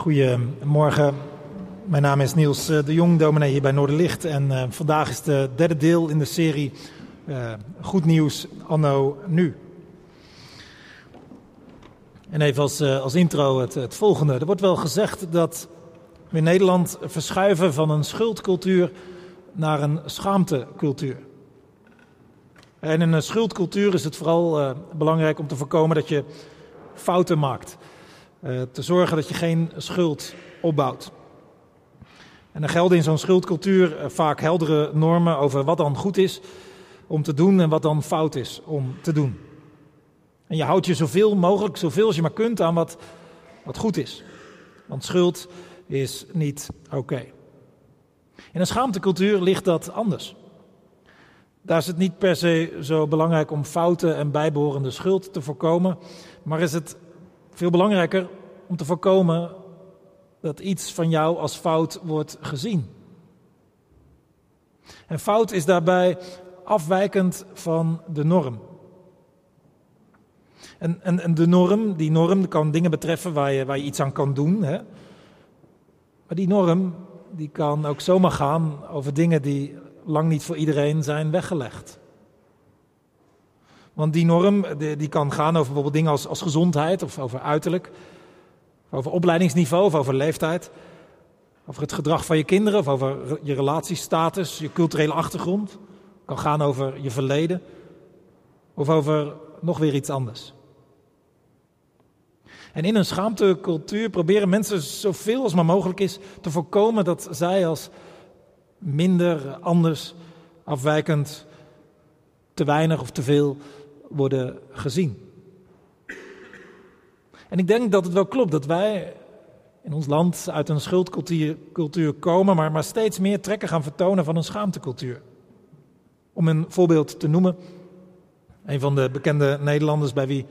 Goedemorgen, mijn naam is Niels eh, de Jong, dominee hier bij Noorderlicht. En uh, vandaag is het derde deel in de serie uh, Goed Nieuws Anno Nu. En even als, als intro het, het, volgende. Er wordt wel gezegd dat we in Nederland verschuiven van een schuldcultuur naar een schaamtecultuur. En in een schuldcultuur is het vooral belangrijk om te voorkomen dat je fouten maakt. Uh, te zorgen dat je geen schuld opbouwt. En dan gelden in zo'n schuldcultuur uh, vaak heldere normen over wat dan goed is om te doen en wat dan fout is om te doen. En je houdt je zoveel mogelijk, zoveel als je maar kunt aan wat, wat goed is. Want schuld is niet oké. In een schaamtecultuur ligt dat anders. Daar is het niet per se zo belangrijk om fouten en bijbehorende schuld te voorkomen, maar is het veel belangrijker om te voorkomen dat iets van jou als fout wordt gezien. En fout is daarbij afwijkend van de norm. En, en, en de norm, die norm kan dingen betreffen waar je, waar je iets aan kan doen. Hè? Maar die norm, die kan ook zomaar gaan over dingen die lang niet voor iedereen zijn weggelegd. Want die norm die, die kan gaan over bijvoorbeeld dingen als, als gezondheid of over uiterlijk, over opleidingsniveau of over leeftijd, over het gedrag van je kinderen of over je relatiestatus, je culturele achtergrond. Kan gaan over je verleden of over nog weer iets anders. En in een schaamtecultuur proberen mensen zoveel als maar mogelijk is te voorkomen dat zij als minder, anders, afwijkend, te weinig of te veel worden gezien. En ik denk dat het wel klopt dat wij in ons land uit een schuldcultuur komen, maar, maar steeds meer trekken gaan vertonen van een schaamtecultuur. Om een voorbeeld te noemen, een van de bekende Nederlanders bij wie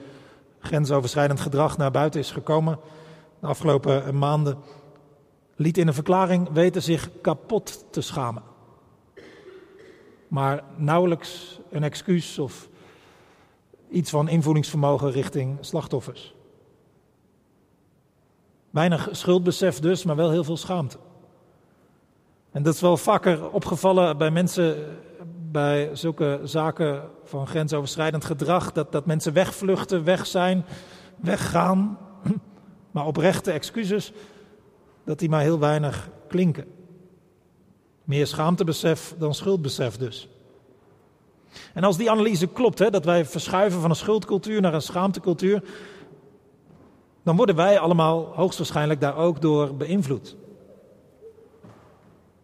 grensoverschrijdend gedrag naar buiten is gekomen de afgelopen maanden, liet in een verklaring weten zich kapot te schamen. Maar nauwelijks een excuus of iets van invoedingsvermogen richting slachtoffers. Weinig schuldbesef dus, maar wel heel veel schaamte. En dat is wel vaker opgevallen bij mensen bij zulke zaken van grensoverschrijdend gedrag, dat, dat mensen wegvluchten, weg zijn, weggaan, maar oprechte excuses, dat die maar heel weinig klinken. Meer schaamtebesef dan schuldbesef dus. En als die analyse klopt, hè, dat wij verschuiven van een schuldcultuur naar een schaamtecultuur, dan worden wij allemaal hoogstwaarschijnlijk daar ook door beïnvloed.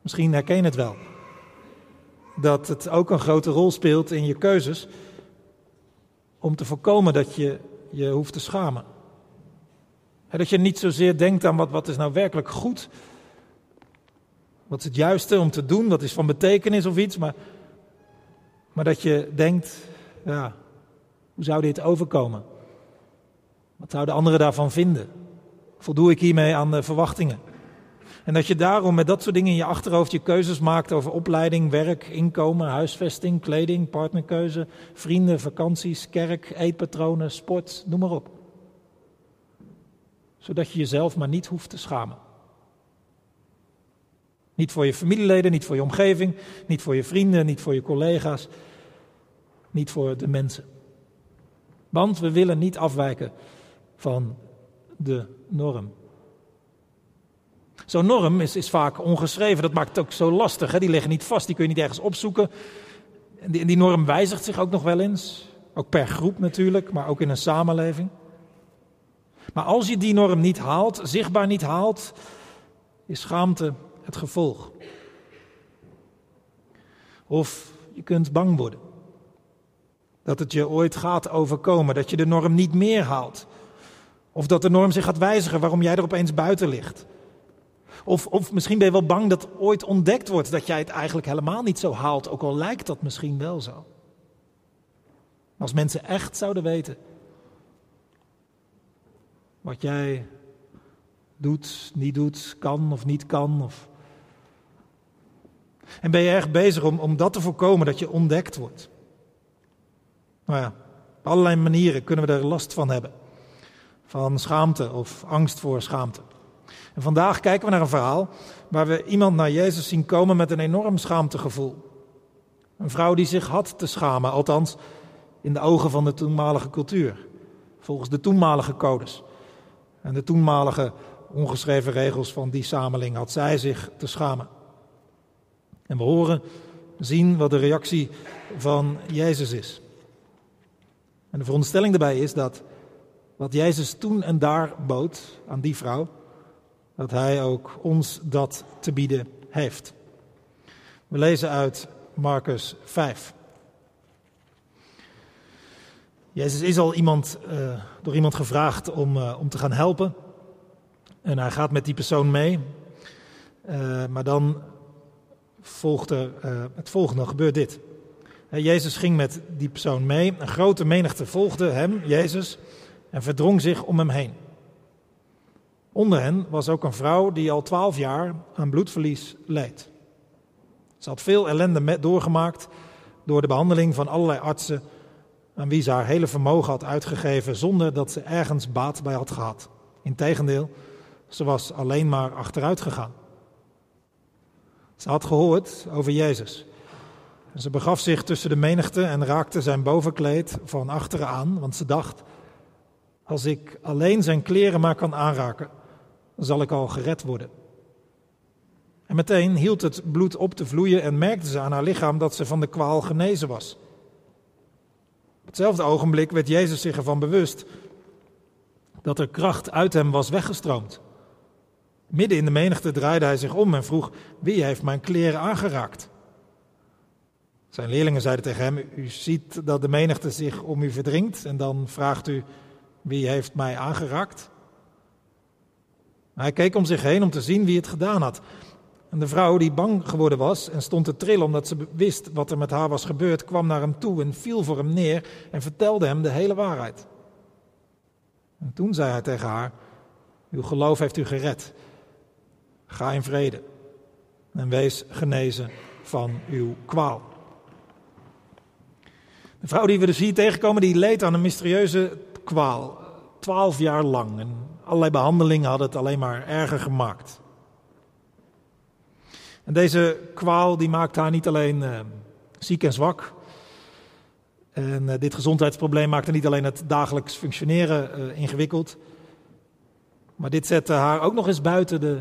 Misschien herken je het wel. Dat het ook een grote rol speelt in je keuzes om te voorkomen dat je je hoeft te schamen. En dat je niet zozeer denkt aan wat, wat is nou werkelijk goed. Wat is het juiste om te doen, wat is van betekenis of iets. Maar, maar dat je denkt, ja, hoe zou dit overkomen? Wat zouden anderen daarvan vinden? Voldoe ik hiermee aan de verwachtingen? En dat je daarom met dat soort dingen in je achterhoofd je keuzes maakt over opleiding, werk, inkomen, huisvesting, kleding, partnerkeuze, vrienden, vakanties, kerk, eetpatronen, sport, noem maar op. Zodat je jezelf maar niet hoeft te schamen. Niet voor je familieleden, niet voor je omgeving, niet voor je vrienden, niet voor je collega's, niet voor de mensen. Want we willen niet afwijken van de norm. Zo'n norm is, is vaak ongeschreven, dat maakt het ook zo lastig. Hè? Die liggen niet vast, die kun je niet ergens opzoeken. En die, die norm wijzigt zich ook nog wel eens. Ook per groep natuurlijk, maar ook in een samenleving. Maar als je die norm niet haalt, zichtbaar niet haalt, is schaamte het gevolg. Of je kunt bang worden. Dat het je ooit gaat overkomen, dat je de norm niet meer haalt. Of dat de norm zich gaat wijzigen waarom jij er opeens buiten ligt. Of, of misschien ben je wel bang dat ooit ontdekt wordt dat jij het eigenlijk helemaal niet zo haalt, ook al lijkt dat misschien wel zo. Als mensen echt zouden weten wat jij doet, niet doet, kan of niet kan. Of... En ben je erg bezig om, om dat te voorkomen, dat je ontdekt wordt. Nou ja, op allerlei manieren kunnen we er last van hebben van schaamte of angst voor schaamte. En vandaag kijken we naar een verhaal waar we iemand naar Jezus zien komen met een enorm schaamtegevoel. Een vrouw die zich had te schamen, althans in de ogen van de toenmalige cultuur, volgens de toenmalige codes. En de toenmalige ongeschreven regels van die samenleving had zij zich te schamen. En we horen, zien wat de reactie van Jezus is. En de veronderstelling daarbij is dat wat Jezus toen en daar bood aan die vrouw, dat Hij ook ons dat te bieden heeft. We lezen uit Marcus 5. Jezus is al iemand, uh, door iemand gevraagd om, uh, om te gaan helpen. En hij gaat met die persoon mee. Uh, maar dan volgt er het volgende, gebeurt dit. Jezus ging met die persoon mee. Een grote menigte volgde hem, Jezus, en verdrong zich om hem heen. Onder hen was ook een vrouw die al twaalf jaar aan bloedverlies leed. Ze had veel ellende doorgemaakt door de behandeling van allerlei artsen aan wie ze haar hele vermogen had uitgegeven zonder dat ze ergens baat bij had gehad. Integendeel, ze was alleen maar achteruit gegaan. Ze had gehoord over Jezus. Ze begaf zich tussen de menigte en raakte zijn bovenkleed van achteren aan, want ze dacht: als ik alleen zijn kleren maar kan aanraken, zal ik al gered worden. En meteen hield het bloed op te vloeien en merkte ze aan haar lichaam dat ze van de kwaal genezen was. Op hetzelfde ogenblik werd Jezus zich ervan bewust dat er kracht uit hem was weggestroomd. Midden in de menigte draaide hij zich om en vroeg: Wie heeft mijn kleren aangeraakt? Zijn leerlingen zeiden tegen hem: U ziet dat de menigte zich om u verdringt en dan vraagt u: Wie heeft mij aangeraakt? Hij keek om zich heen om te zien wie het gedaan had. En de vrouw, die bang geworden was en stond te trillen omdat ze wist wat er met haar was gebeurd, kwam naar hem toe en viel voor hem neer en vertelde hem de hele waarheid. En toen zei hij tegen haar: Uw geloof heeft u gered. Ga in vrede en wees genezen van uw kwaal. De vrouw die we dus hier tegenkomen, die leed aan een mysterieuze kwaal. Twaalf jaar lang. En allerlei behandelingen hadden het alleen maar erger gemaakt. En deze kwaal die maakt haar niet alleen uh, ziek en zwak. En uh, dit gezondheidsprobleem maakte niet alleen het dagelijks functioneren uh, ingewikkeld. Maar dit zette haar ook nog eens buiten de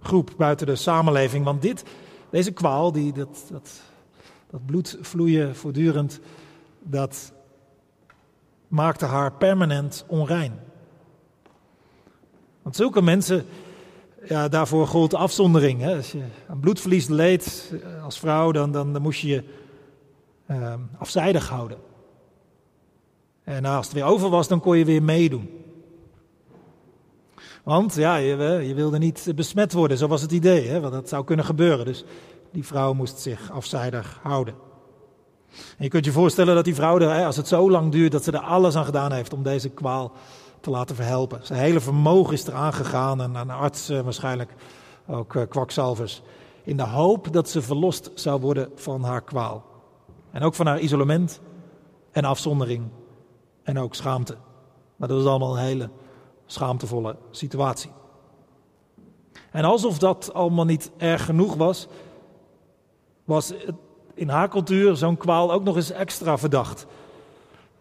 groep, buiten de samenleving. Want dit, deze kwaal, die, dat, dat, dat bloedvloeien voortdurend, dat maakte haar permanent onrein. Want zulke mensen, ja, daarvoor gold afzondering. Hè. Als je aan bloedverlies leed eh, als vrouw, dan, dan, moest je je uh, afzijdig houden. En als het weer over was, dan kon je weer meedoen. Want ja, je, je, wilde niet besmet worden, zo was het idee, hè, want dat zou kunnen gebeuren. Dus die vrouw moest zich afzijdig houden. Je kunt je voorstellen dat die vrouw, er, als het zo lang duurt, dat ze er alles aan gedaan heeft om deze kwaal te laten verhelpen. Zijn hele vermogen is eraan gegaan en aan artsen waarschijnlijk ook uh, kwakzalvers. In de hoop dat ze verlost zou worden van haar kwaal. En ook van haar isolement en afzondering en ook schaamte. Maar dat was allemaal een hele schaamtevolle situatie. En alsof dat allemaal niet erg genoeg was, was in haar cultuur zo'n kwaal ook nog eens extra verdacht.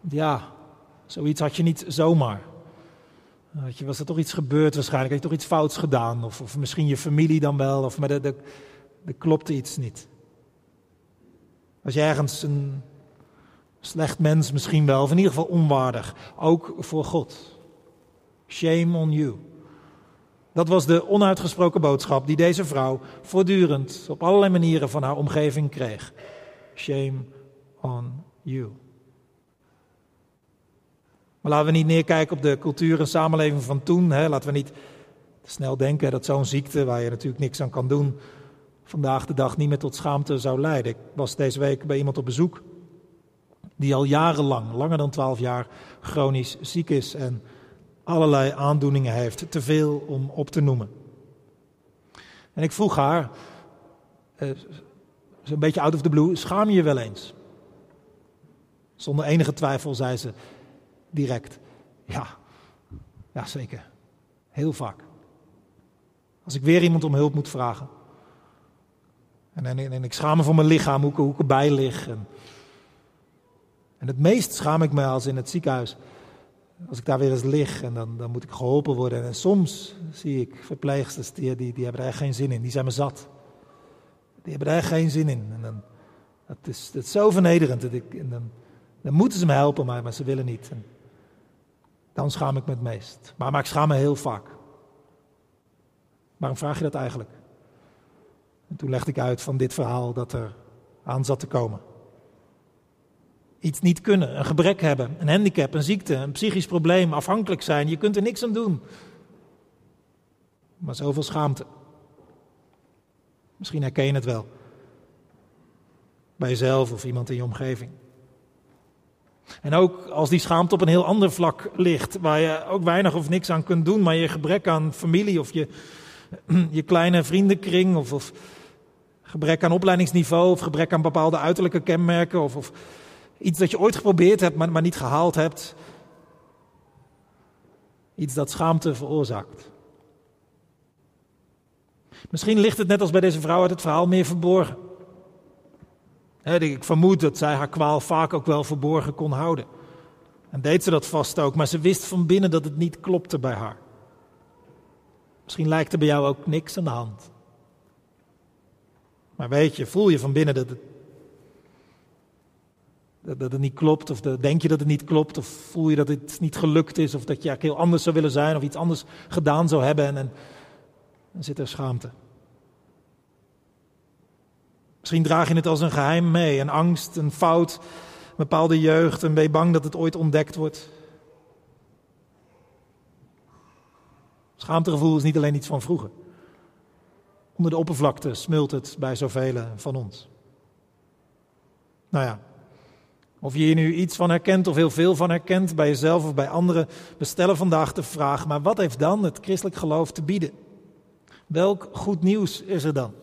Ja, zoiets had je niet zomaar. Je, was er toch iets gebeurd waarschijnlijk? Had je toch iets fouts gedaan? Of, of misschien je familie dan wel? Of maar er klopte iets niet. Als je ergens een slecht mens misschien wel, of in ieder geval onwaardig. Ook voor God. Shame on you. Dat was de onuitgesproken boodschap die deze vrouw voortdurend op allerlei manieren van haar omgeving kreeg. Shame on you. Maar laten we niet neerkijken op de cultuur en samenleving van toen. Hè. Laten we niet snel denken dat zo'n ziekte, waar je natuurlijk niks aan kan doen, vandaag de dag niet meer tot schaamte zou leiden. Ik was deze week bij iemand op bezoek die al jarenlang, langer dan twaalf jaar, chronisch ziek is en allerlei aandoeningen heeft, te veel om op te noemen. En ik vroeg haar, zo'n beetje out of the blue, schaam je je wel eens? Zonder enige twijfel zei ze direct, ja, ja zeker, heel vaak. Als ik weer iemand om hulp moet vragen. En, en, ik schaam me voor mijn lichaam, hoe hoe ik erbij lig. En het meest schaam ik me als in het ziekenhuis. Als ik daar weer eens lig en dan, dan moet ik geholpen worden. En soms zie ik verpleegsters die, die, hebben er geen zin in. Die zijn me zat. Die hebben er geen zin in. En dan, dat, is, dat zo vernederend. Dat ik, en dan, dan moeten ze me helpen, maar, maar ze willen niet. Dan schaam ik me het meest. Maar, maar ik schaam me heel vaak. Waarom vraag je dat eigenlijk? En toen legde ik uit van dit verhaal dat er aan zat te komen. Iets niet kunnen, een gebrek hebben, een handicap, een ziekte, een psychisch probleem, afhankelijk zijn. Je kunt er niks aan doen. Maar zoveel schaamte. Misschien herken je het wel. Bij jezelf of iemand in je omgeving. En ook als die schaamte op een heel ander vlak ligt, waar je ook weinig of niks aan kunt doen, maar je gebrek aan familie of je, je kleine vriendenkring of, of gebrek aan opleidingsniveau of gebrek aan bepaalde uiterlijke kenmerken of, of iets dat je ooit geprobeerd hebt, maar, maar niet gehaald hebt. Iets dat schaamte veroorzaakt. Misschien ligt het net als bij deze vrouw uit het verhaal meer verborgen. Ik vermoed dat zij haar kwaal vaak ook wel verborgen kon houden. En deed ze dat vast ook, maar ze wist van binnen dat het niet klopte bij haar. Misschien lijkt er bij jou ook niks aan de hand. Maar weet je, voel je van binnen dat het, dat, het niet klopt, of denk je dat het niet klopt, of voel je dat het niet gelukt is, of dat je heel anders zou willen zijn, of iets anders gedaan zou hebben, en, en dan zit er schaamte. Misschien draag je het als een geheim mee, een angst, een fout, een bepaalde jeugd en ben je bang dat het ooit ontdekt wordt. Schaamtegevoel is niet alleen iets van vroeger. Onder de oppervlakte smult het bij zoveel van ons. Nou ja, of je hier nu iets van herkent of heel veel van herkent, bij jezelf of bij anderen, we stellen vandaag de vraag, maar wat heeft dan het christelijk geloof te bieden? Welk goed nieuws is er dan?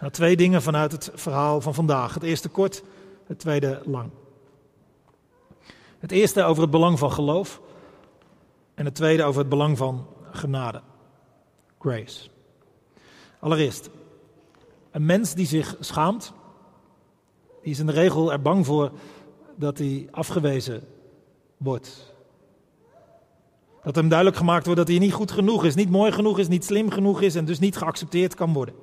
Nou, twee dingen vanuit het verhaal van vandaag. Het eerste kort, het tweede lang. Het eerste over het belang van geloof en het tweede over het belang van genade. Grace. Allereerst, een mens die zich schaamt, die is in de regel er bang voor dat hij afgewezen wordt. Dat hem duidelijk gemaakt wordt dat hij niet goed genoeg is, niet mooi genoeg is, niet slim genoeg is en dus niet geaccepteerd kan worden.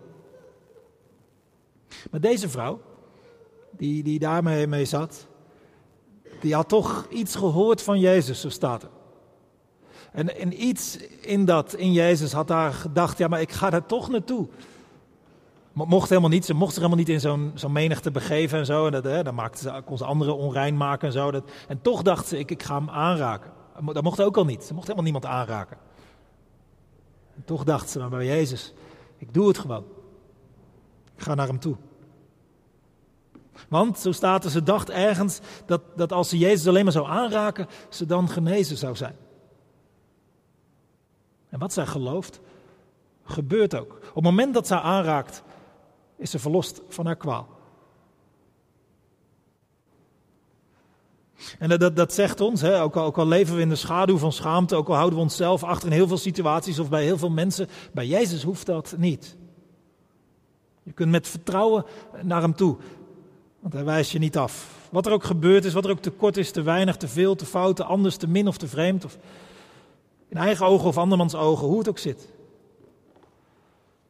Maar deze vrouw, die, die daarmee mee zat, die had toch iets gehoord van Jezus, zo staat er. En, en iets in dat, in Jezus, had daar gedacht, ja, maar ik ga daar toch naartoe. Mocht helemaal niet, ze mocht zich helemaal niet in zo'n zo'n menigte begeven en zo. En dat, hè, dan maakte ze, kon ze anderen onrein maken en zo. Dat, en toch dacht ze, ik, ik ga hem aanraken. Dat mocht ook al niet. Ze mocht helemaal niemand aanraken. En toch dacht ze, maar bij Jezus, ik doe het gewoon. Ik ga naar hem toe. Want, zo staat er, ze dacht ergens dat, dat als ze Jezus alleen maar zou aanraken, ze dan genezen zou zijn. En wat zij gelooft, gebeurt ook. Op het moment dat zij aanraakt, is ze verlost van haar kwaal. En dat, dat zegt ons, hè, ook, al, ook al leven we in de schaduw van schaamte, ook al houden we onszelf achter in heel veel situaties of bij heel veel mensen, bij Jezus hoeft dat niet. Je kunt met vertrouwen naar Hem toe, want Hij wijst je niet af. Wat er ook gebeurd is, wat er ook tekort is, te weinig, te veel, te fout, te anders, te min of te vreemd, of in eigen ogen of andermans ogen, hoe het ook zit.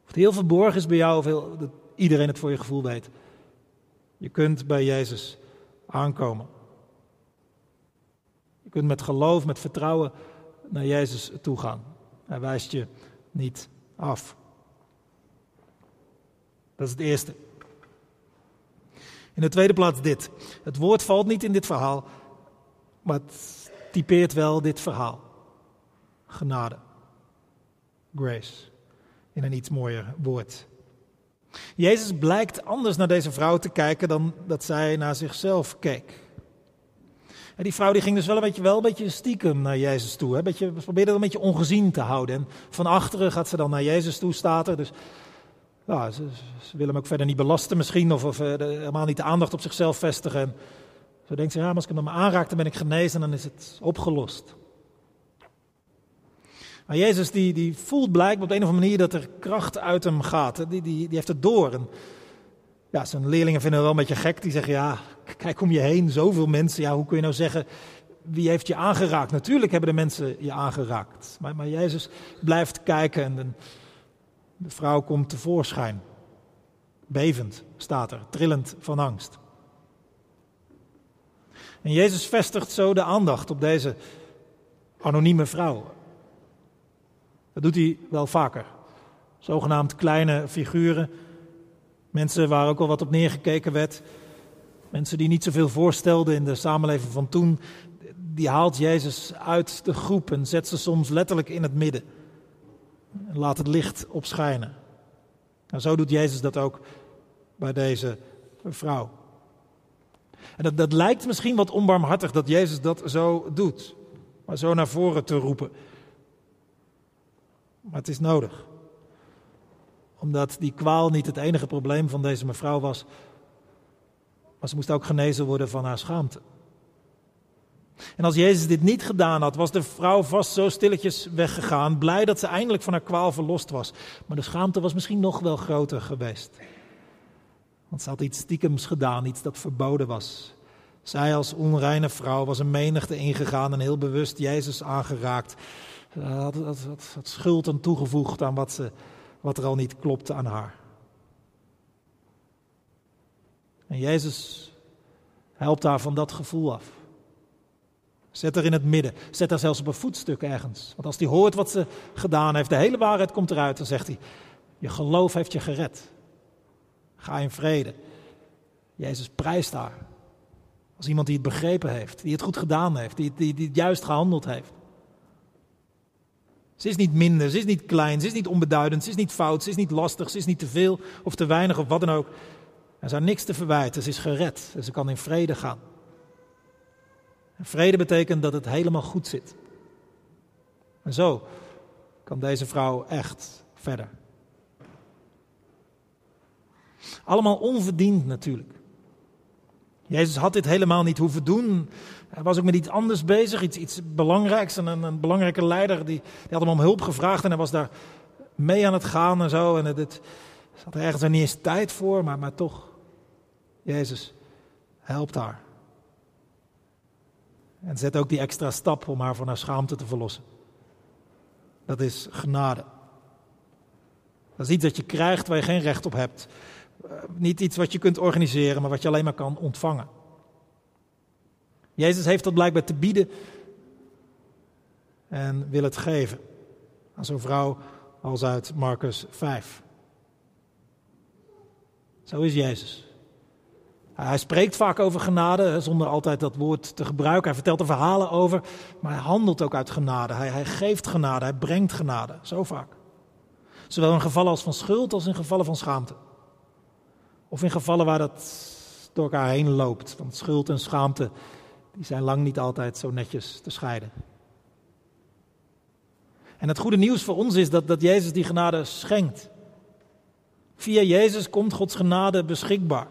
Of het heel verborgen is bij jou, of heel, dat iedereen het voor je gevoel weet. Je kunt bij Jezus aankomen. Je kunt met geloof, met vertrouwen naar Jezus toe gaan. Hij wijst je niet af. Dat is het eerste. In de tweede plaats dit. Het woord valt niet in dit verhaal, maar het typeert wel dit verhaal genade. Grace. In een iets mooier woord. Jezus blijkt anders naar deze vrouw te kijken dan dat zij naar zichzelf keek. En die vrouw die ging dus wel een beetje, wel een beetje stiekem naar Jezus toe. Hè? Beetje, probeerde een beetje ongezien te houden. En van achteren gaat ze dan naar Jezus toe, staat er. Dus ze, wil hem ook verder niet belasten misschien. Of, of uh, helemaal niet de aandacht op zichzelf vestigen. En zo denkt ze, ja, maar als ik hem dan aanraak, dan ben ik genezen en dan is het opgelost. Maar Jezus die, die voelt blijkbaar op een of andere manier dat er kracht uit hem gaat. Die, die, die heeft het door. Ja, zijn leerlingen vinden het wel een beetje gek. Die zeggen, ja, kijk om je heen, zoveel mensen. Ja, hoe kun je nou zeggen, wie heeft je aangeraakt? Natuurlijk hebben de mensen je aangeraakt. Maar, maar Jezus blijft kijken en de, de vrouw komt tevoorschijn. Bevend staat er, trillend van angst. En Jezus vestigt zo de aandacht op deze anonieme vrouw. Dat doet hij wel vaker. Zogenaamd kleine figuren. Mensen waar ook al wat op neergekeken werd. Mensen die niet zoveel voorstelden in de samenleving van toen. Die haalt Jezus uit de groep en zet ze soms letterlijk in het midden. En laat het licht opschijnen. En zo doet Jezus dat ook bij deze vrouw. En dat, dat lijkt misschien wat onbarmhartig dat Jezus dat zo doet. Maar zo naar voren te roepen. Maar het is nodig. Omdat die kwaal niet het enige probleem van deze mevrouw was. Maar ze moest ook genezen worden van haar schaamte. En als Jezus dit niet gedaan had, was de vrouw vast zo stilletjes weggegaan, blij dat ze eindelijk van haar kwaal verlost was. Maar de schaamte was misschien nog wel groter geweest. Want ze had iets stiekems gedaan, iets dat verboden was. Zij als onreine vrouw was een menigte ingegaan en heel bewust Jezus aangeraakt. Ze had, had, had, had schuld aan toegevoegd aan wat, ze, wat er al niet klopte aan haar. En Jezus helpt haar van dat gevoel af. Zet haar in het midden. Zet haar zelfs op een voetstuk ergens. Want als hij hoort wat ze gedaan heeft, de hele waarheid komt eruit, dan zegt hij: Je geloof heeft je gered. Ga in vrede. Jezus prijst haar. Als iemand die het begrepen heeft, die het goed gedaan heeft, die, die, die het juist gehandeld heeft. Ze is niet minder, ze is niet klein, ze is niet onbeduidend, ze is niet fout, ze is niet lastig, ze is niet te veel of te weinig of wat dan ook. Er is niks te verwijten, ze is gered en ze kan in vrede gaan. Vrede betekent dat het helemaal goed zit. En zo kan deze vrouw echt verder. Allemaal onverdiend natuurlijk. Jezus had dit helemaal niet hoeven doen. Hij was ook met iets anders bezig, iets, iets belangrijks. En een, belangrijke leider die, die, had hem om hulp gevraagd en hij was daar mee aan het gaan en zo. En het, het zat er ergens er niet eens tijd voor, maar, maar toch, Jezus helpt haar. En zet ook die extra stap om haar van haar schaamte te verlossen. Dat is genade. Dat is iets dat je krijgt waar je geen recht op hebt. Eh, niet iets wat je kunt organiseren, maar wat je alleen maar kan ontvangen. Jezus heeft dat blijkbaar te bieden en wil het geven aan zo'n vrouw als uit Marcus 5. Zo is Jezus. Hij spreekt vaak over genade, zonder altijd dat woord te gebruiken. Hij vertelt er verhalen over, maar hij handelt ook uit genade. Hij, hij geeft genade, hij brengt genade, zo vaak. Zowel in gevallen als van schuld als in gevallen van schaamte. Of in gevallen waar dat door elkaar heen loopt. Want schuld en schaamte die zijn lang niet altijd zo netjes te scheiden. En het goede nieuws voor ons is dat, dat Jezus die genade schenkt. Via Jezus komt Gods genade beschikbaar.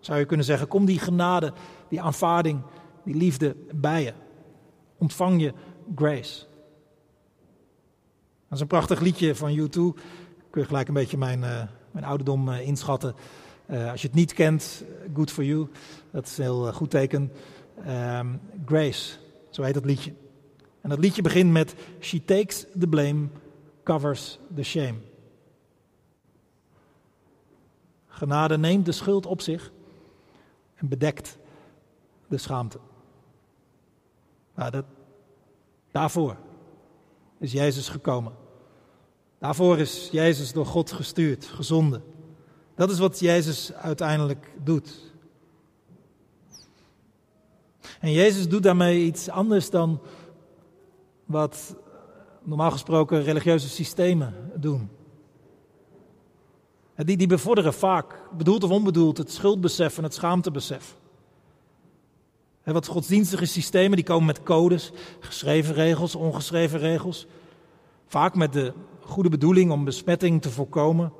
Zou je kunnen zeggen, kom die genade, die aanvaarding, die liefde bij je. Ontvang je grace. Dat is een prachtig liedje van U2. Kun je gelijk een beetje mijn, uh, mijn ouderdom uh, inschatten. Uh, als je het niet kent, good for you. Dat is een heel goed teken. Um, grace, zo heet dat liedje. En dat liedje begint met She takes the blame, covers the shame. Genade neemt de schuld op zich en bedekt de schaamte. Nou, dat, daarvoor is Jezus gekomen. Daarvoor is Jezus door God gestuurd, gezonden. Dat is wat Jezus uiteindelijk doet. En Jezus doet daarmee iets anders dan wat normaal gesproken religieuze systemen doen. Die, die bevorderen vaak, bedoeld of onbedoeld, het schuldbesef en het schaamtebesef. En wat godsdienstige systemen, die komen met codes, geschreven regels, ongeschreven regels. Vaak met de goede bedoeling om besmetting te voorkomen.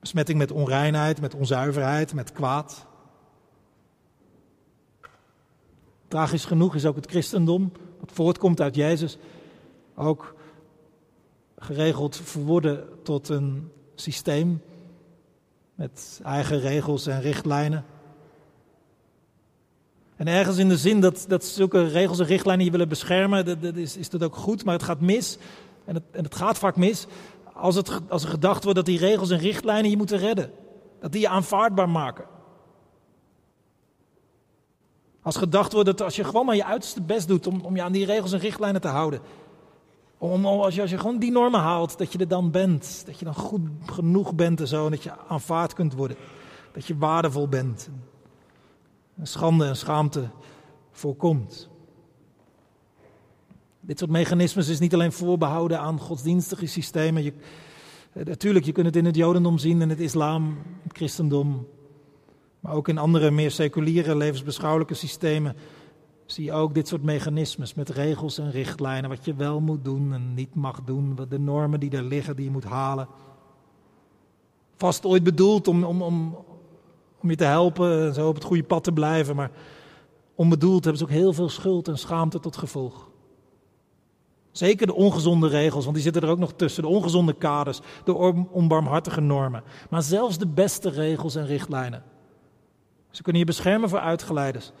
Besmetting met onreinheid, met onzuiverheid, met kwaad. Tragisch genoeg is ook het christendom, wat voortkomt uit Jezus, ook geregeld verworden tot een systeem met eigen regels en richtlijnen. En ergens in de zin dat, dat zulke regels en richtlijnen je willen beschermen, dat, is, is dat ook goed, maar het gaat mis. En het, en het gaat vaak mis als, het, als er gedacht wordt dat die regels en richtlijnen je moeten redden. Dat die je aanvaardbaar maken. Als gedacht wordt dat als je gewoon maar je uiterste best doet om, om je aan die regels en richtlijnen te houden. Om, als, je, als je gewoon die normen haalt, dat je er dan bent. Dat je dan goed genoeg bent en zo. En dat je aanvaard kunt worden. Dat je waardevol bent. En schande en schaamte voorkomt. Dit soort mechanismes is niet alleen voorbehouden aan godsdienstige systemen. Je, natuurlijk, je kunt het in het Jodendom zien, in het islam, het christendom. Maar ook in andere meer seculiere levensbeschouwelijke systemen zie je ook dit soort mechanismes met regels en richtlijnen. Wat je wel moet doen en niet mag doen. De normen die er liggen, die je moet halen. Vast ooit bedoeld om, om, om, om je te helpen en zo op het goede pad te blijven. Maar onbedoeld hebben ze ook heel veel schuld en schaamte tot gevolg. Zeker de ongezonde regels, want die zitten er ook nog tussen. De ongezonde kaders, de onbarmhartige normen. Maar zelfs de beste regels en richtlijnen. Ze kunnen je beschermen voor uitgeleiders.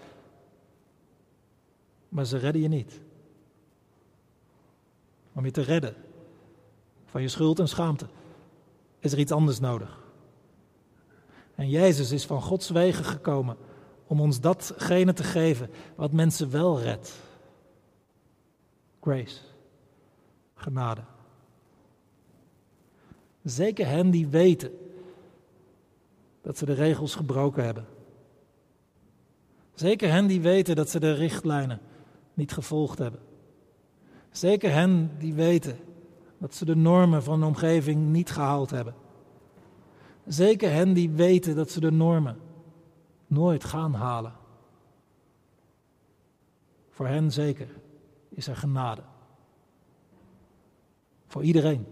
Maar ze redden je niet. Om je te redden van je schuld en schaamte is er iets anders nodig. En Jezus is van Gods wegen gekomen om ons datgene te geven wat mensen wel redt. Grace, genade. Zeker hen die weten dat ze de regels gebroken hebben. Zeker hen die weten dat ze de richtlijnen niet gevolgd hebben. Zeker hen die weten dat ze de normen van de omgeving niet gehaald hebben. Zeker hen die weten dat ze de normen nooit gaan halen. Voor hen zeker is er genade. Voor iedereen.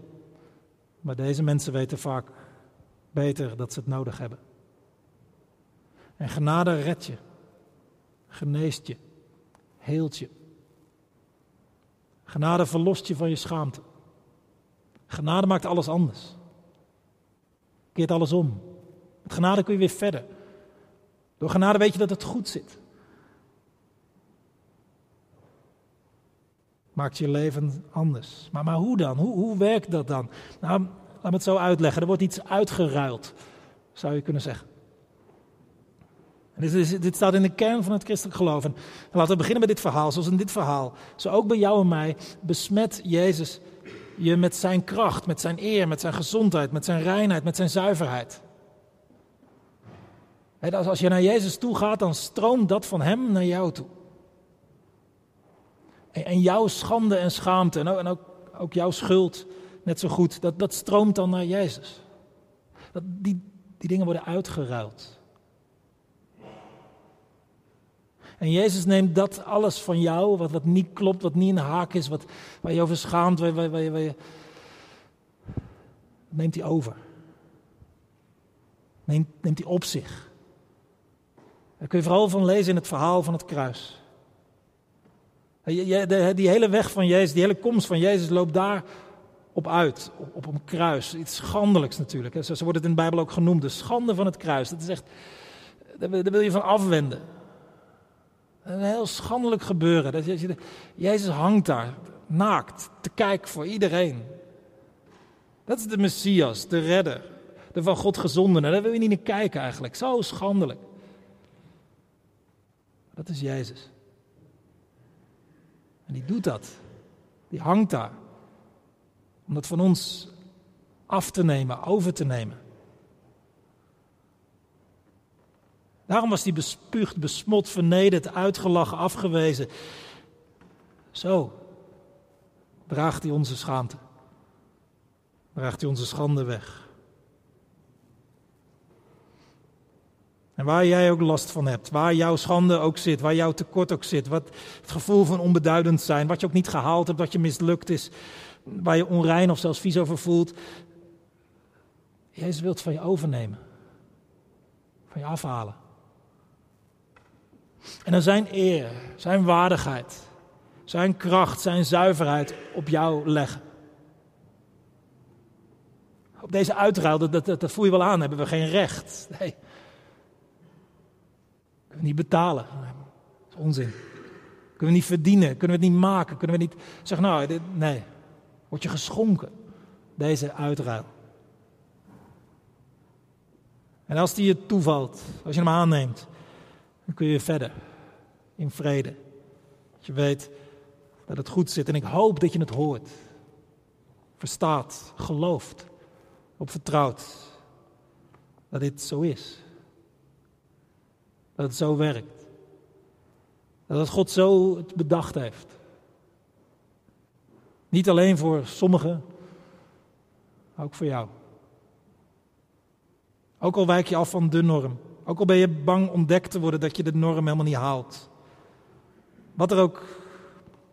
Maar deze mensen weten vaak beter dat ze het nodig hebben. En genade redt je, geneest je, heelt je. Genade verlost je van je schaamte. Genade maakt alles anders. Keert alles om. Met genade kun je weer verder. Door genade weet je dat het goed zit. Maakt je leven anders. Maar, maar hoe dan? Hoe, hoe werkt dat dan? Nou, laat me het zo uitleggen. Er wordt iets uitgeruild, zou je kunnen zeggen. Dit, dit, staat in de kern van het christelijk geloof. En laten we beginnen met dit verhaal. Zoals in dit verhaal, zo ook bij jou en mij, besmet Jezus je met zijn kracht, met zijn eer, met zijn gezondheid, met zijn reinheid, met zijn zuiverheid. Als je naar Jezus toe gaat, dan stroomt dat van Hem naar jou toe. En jouw schande en schaamte, en ook, ook jouw schuld, net zo goed, dat, dat stroomt dan naar Jezus. Dat, die, die dingen worden uitgeruild. En Jezus neemt dat alles van jou, wat, wat niet klopt, wat niet in de haak is, wat, waar je over schaamt, waar, neemt hij over. Neemt, neemt hij op zich. Daar kun je vooral van lezen in het verhaal van het kruis. Die hele weg van Jezus, die hele komst van Jezus loopt daar op uit, op, op een kruis. Iets schandelijks natuurlijk. Zo wordt het in de Bijbel ook genoemd, de schande van het kruis. Dat is echt, daar wil je van afwenden. Een heel schandelijk gebeuren. Dat je, Jezus hangt daar, naakt, te kijken voor iedereen. Dat is de Messias, de redder, de van God gezondene. Daar wil je niet naar kijken eigenlijk. Zo schandelijk. Dat is Jezus. En die doet dat. Die hangt daar. Om dat van ons af te nemen, over te nemen. Daarom was hij bespuugd, besmot, vernederd, uitgelachen, afgewezen. Zo draagt hij onze schaamte. Draagt hij onze schande weg. En waar jij ook last van hebt, waar jouw schande ook zit, waar jouw tekort ook zit, wat het gevoel van onbeduidend zijn, wat je ook niet gehaald hebt, wat je mislukt is, waar je onrein of zelfs vies over voelt, Jezus wilt van je overnemen, van je afhalen. En dan zijn eer, zijn waardigheid, zijn kracht, zijn zuiverheid op jou leggen. Op deze uitruil, dat, dat, voel je wel aan, hebben we geen recht. Nee. Kunnen we niet betalen. Dat is onzin. Kunnen we niet verdienen, kunnen we het niet maken, kunnen we niet zeggen, nou, nee. Word je geschonken, deze uitruil. En als die je toevalt, als je hem aanneemt, dan kun je verder in vrede. Dat je weet dat het goed zit en ik hoop dat je het hoort, verstaat, gelooft, op vertrouwt dat dit zo is. Dat het zo werkt. Dat God zo het bedacht heeft. Niet alleen voor sommigen, ook voor jou. Ook al wijk je af van de norm. Ook al ben je bang ontdekt te worden dat je de norm helemaal niet haalt. Wat er ook,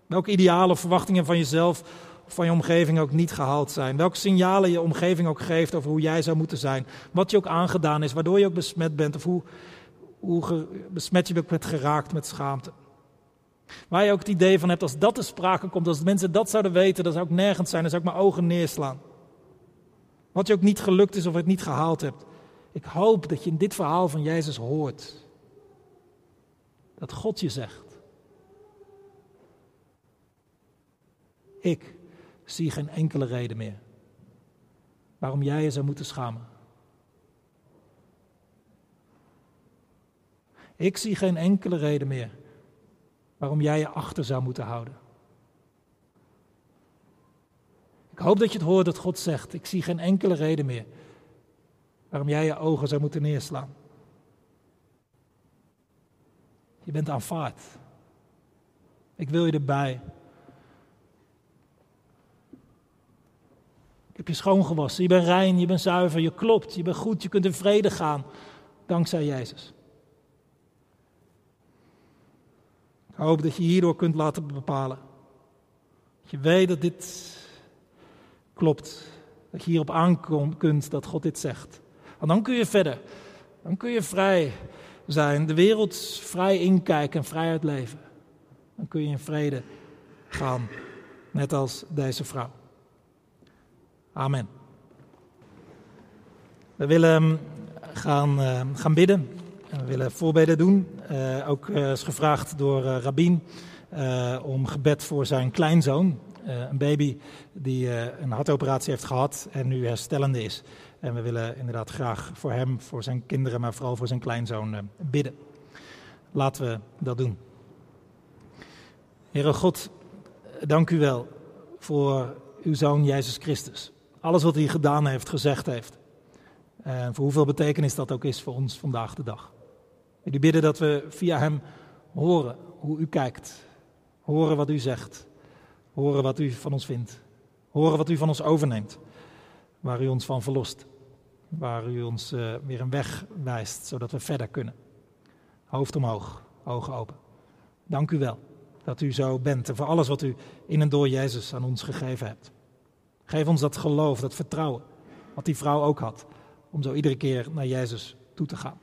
welke idealen of verwachtingen van jezelf of van je omgeving ook niet gehaald zijn. Welke signalen je omgeving ook geeft over hoe jij zou moeten zijn. Wat je ook aangedaan is, waardoor je ook besmet bent of hoe, besmet je bent geraakt met schaamte. Waar je ook het idee van hebt, als dat te sprake komt, als mensen dat zouden weten, dan zou ik nergens zijn, dan zou ik mijn ogen neerslaan. Wat je ook niet gelukt is of het niet gehaald hebt. Ik hoop dat je in dit verhaal van Jezus hoort dat God je zegt. Ik zie geen enkele reden meer waarom jij je zou moeten schamen. Ik zie geen enkele reden meer waarom jij je achter zou moeten houden. Ik hoop dat je het hoort dat God zegt: Ik zie geen enkele reden meer waarom jij je ogen zou moeten neerslaan. Je bent aanvaard. Ik wil je erbij. Ik heb je schoongewassen. Je bent rein, je bent zuiver, je klopt, je bent goed, je kunt in vrede gaan. Dankzij Jezus. Ik hoop dat je hierdoor kunt laten bepalen. Dat je weet dat dit klopt. Dat je hierop aankomt dat God dit zegt. En dan kun je verder. Dan kun je vrij zijn, de wereld vrij inkijken en vrij uitleven. Dan kun je in vrede gaan, net als deze vrouw. Amen. We willen ehm, gaan, uh, gaan bidden. We willen voorbeden doen. Uh, ook uh, is gevraagd door uh, Rabin om gebed voor zijn kleinzoon. een baby die een hartoperatie heeft gehad en nu herstellende is. En we willen inderdaad graag voor hem, voor zijn kinderen, maar vooral voor zijn kleinzoon eh, bidden. Laten we dat doen. Heere God, dank u wel voor uw zoon Jezus Christus. Alles wat hij gedaan heeft, gezegd heeft. En voor hoeveel betekenis dat ook is voor ons vandaag de dag. U bidden dat we via hem horen hoe u kijkt. Horen wat u zegt. Horen wat u van ons vindt. Horen wat u van ons overneemt. Waar u ons van verlost waar u ons uh, weer een weg wijst, zodat we verder kunnen. Hoofd omhoog, ogen open. Dank u wel dat u zo bent en voor alles wat u in en door Jezus aan ons gegeven hebt. Geef ons dat geloof, dat vertrouwen, wat die vrouw ook had, om zo iedere keer naar Jezus toe te gaan.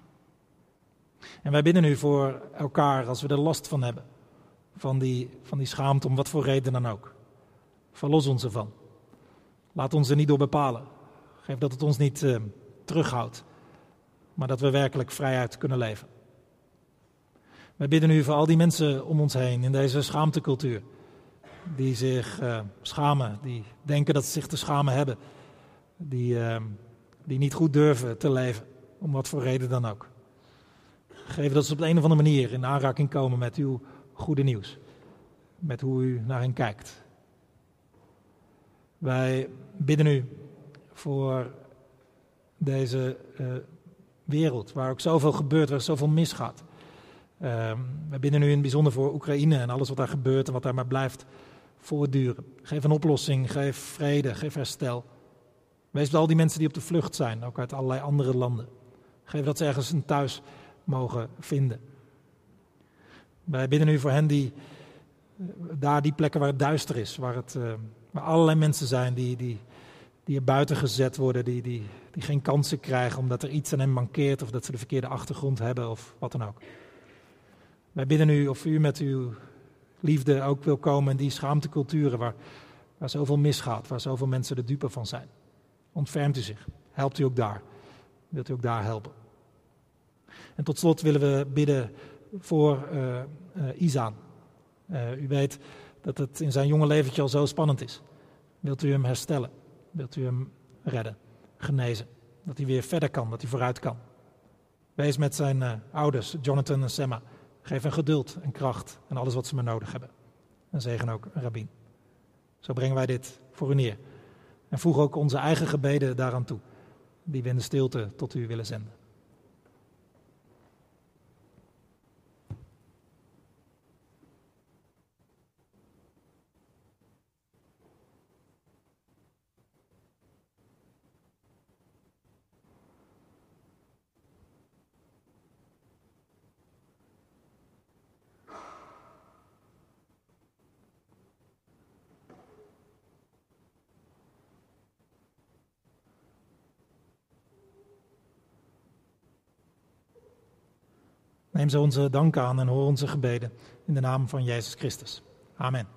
En wij bidden u voor elkaar als we er last van hebben, van die, van die schaamte, om wat voor reden dan ook. Verlos ons ervan. Laat ons er niet door bepalen. Geef dat het ons niet uh, terughoudt, maar dat we werkelijk vrijheid kunnen leven. Wij bidden u voor al die mensen om ons heen in deze schaamtecultuur. Die zich uh, schamen, die denken dat ze zich te schamen hebben. Die, uh, die niet goed durven te leven, om wat voor reden dan ook. Geef dat ze op de een of andere manier in aanraking komen met uw goede nieuws. Met hoe u naar hen kijkt. Wij bidden u voor deze uh, wereld, waar ook zoveel gebeurt, waar zoveel misgaat. Uh, we bidden nu in het bijzonder voor Oekraïne en alles wat daar gebeurt en wat daar maar blijft voortduren. Geef een oplossing, geef vrede, geef herstel. Wees bij al die mensen die op de vlucht zijn, ook uit allerlei andere landen. Geef dat ze ergens een thuis mogen vinden. Wij bidden nu voor hen die eh, daar die plekken waar het duister is, waar, het, uh, waar allerlei mensen zijn die, die die er buiten gezet worden, die, die, die geen kansen krijgen omdat er iets aan hen mankeert of dat ze de verkeerde achtergrond hebben of wat dan ook. Wij bidden u of u met uw liefde ook wil komen in die schaamteculturen waar, waar zoveel misgaat, waar zoveel mensen de dupe van zijn. Ontfermt u zich. Helpt u ook daar. Wilt u ook daar helpen. En tot slot willen we bidden voor uh, uh, Isaan. Uh, u weet dat het in zijn jonge leventje al zo spannend is. Wilt u hem herstellen? Wilt u hem redden, genezen? Dat hij weer verder kan, dat hij vooruit kan. Wees met zijn uh, ouders, Jonathan en Semma. Geef hen geduld en kracht en alles wat ze maar nodig hebben. En zegen ook Rabin. Zo brengen wij dit voor u neer. En voeg ook onze eigen gebeden daaraan toe, die we in de stilte tot u willen zenden. Neem zo onze dank aan en hoor onze gebeden in de naam van Jezus Christus. Amen.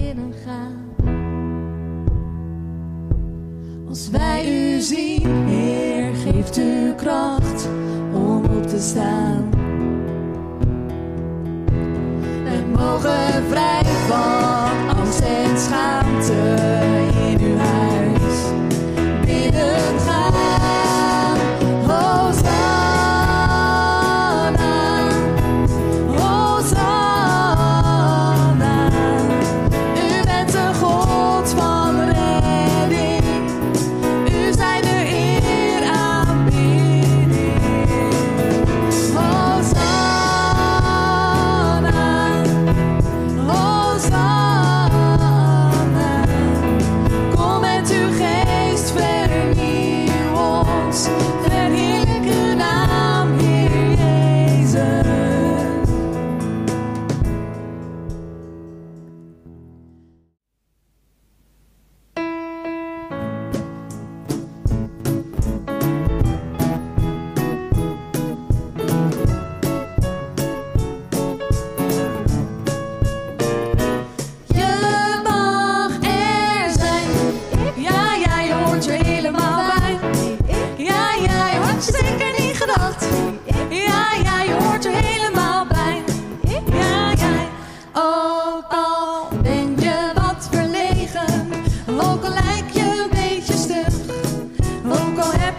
Ja, ja, je hoort er helemaal bij. Ja,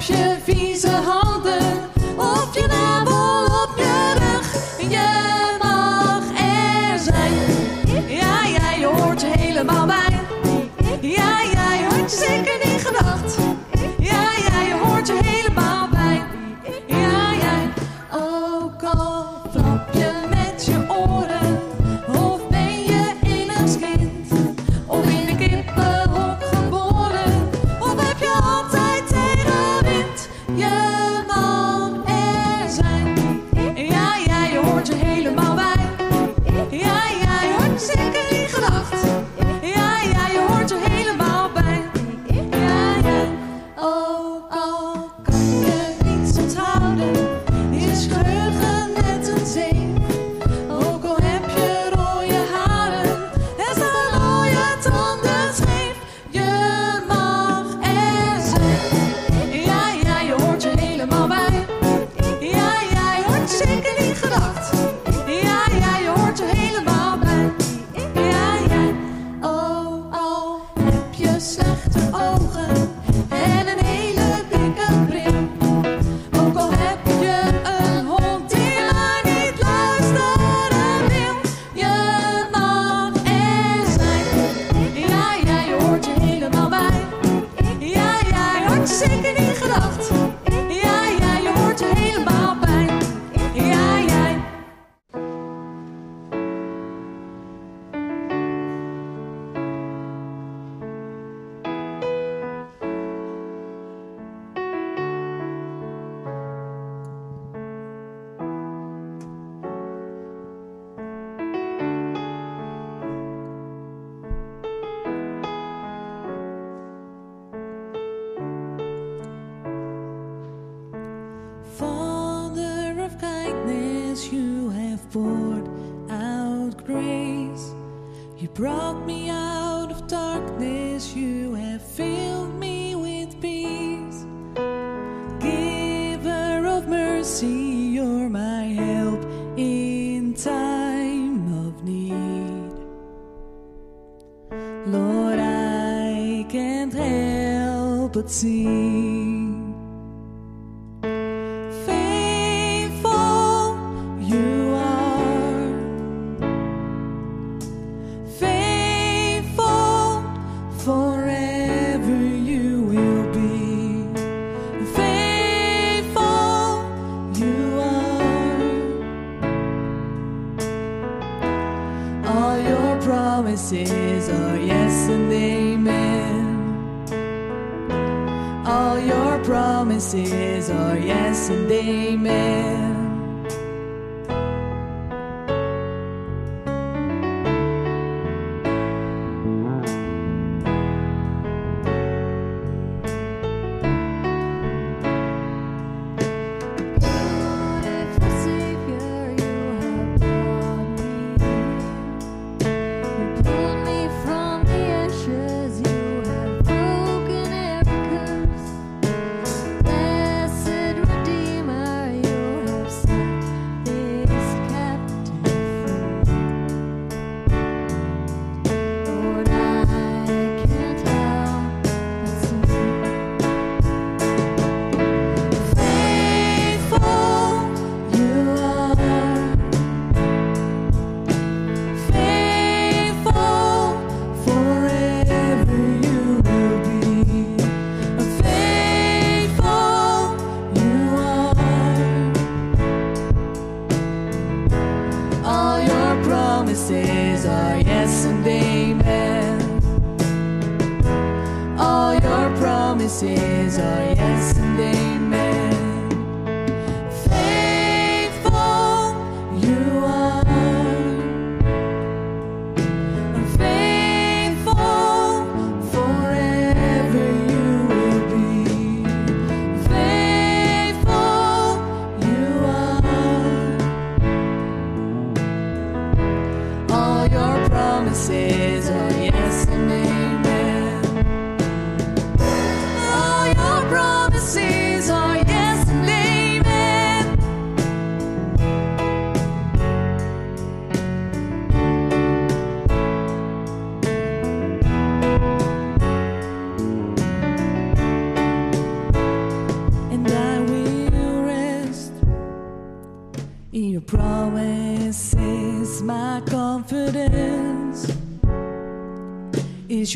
ja, je hoort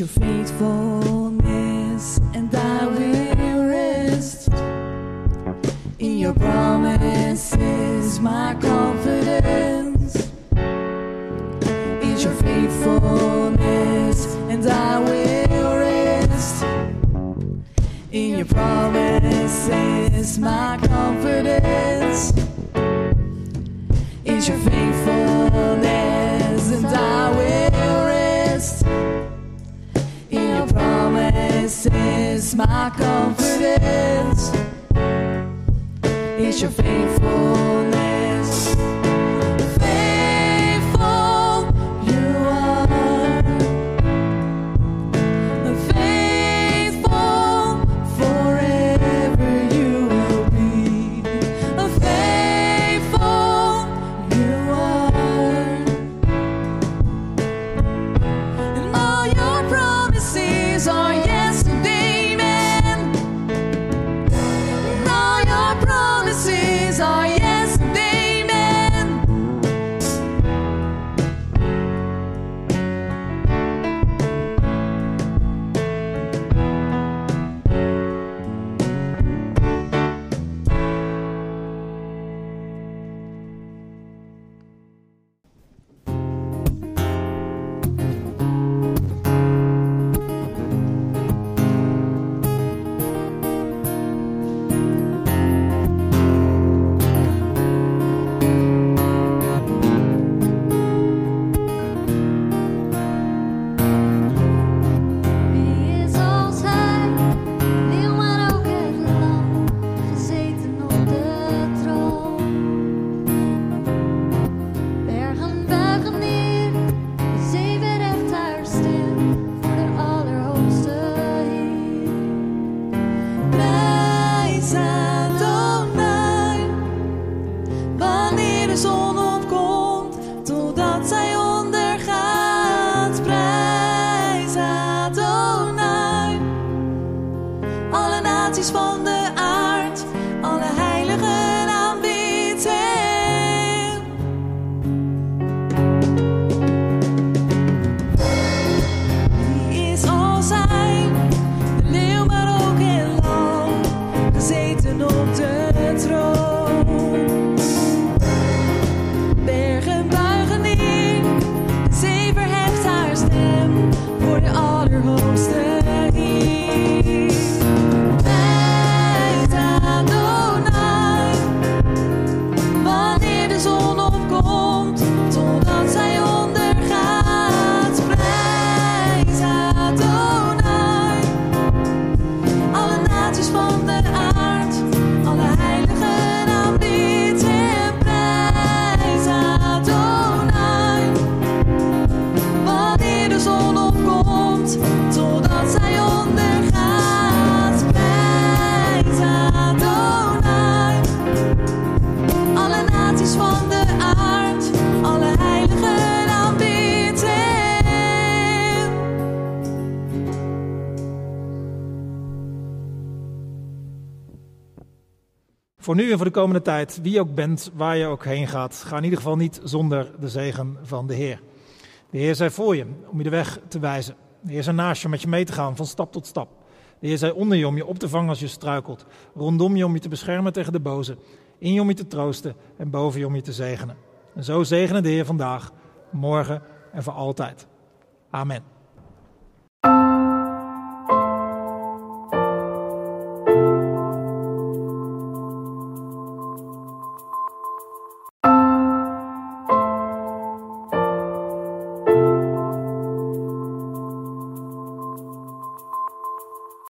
is your to all your homestead. Voor nu en voor de komende tijd, wie ook bent, waar je ook heen gaat, ga in ieder geval niet zonder de zegen van de Heer. De Heer zij voor je om je de weg te wijzen. De Heer zij naast je om met je mee te gaan van stap tot stap. De Heer zij onder je om je op te vangen als je struikelt. Rondom je om je te beschermen tegen de boze. In je om je te troosten en boven je om je te zegenen. En zo zegenen de Heer vandaag, morgen en voor altijd. Amen.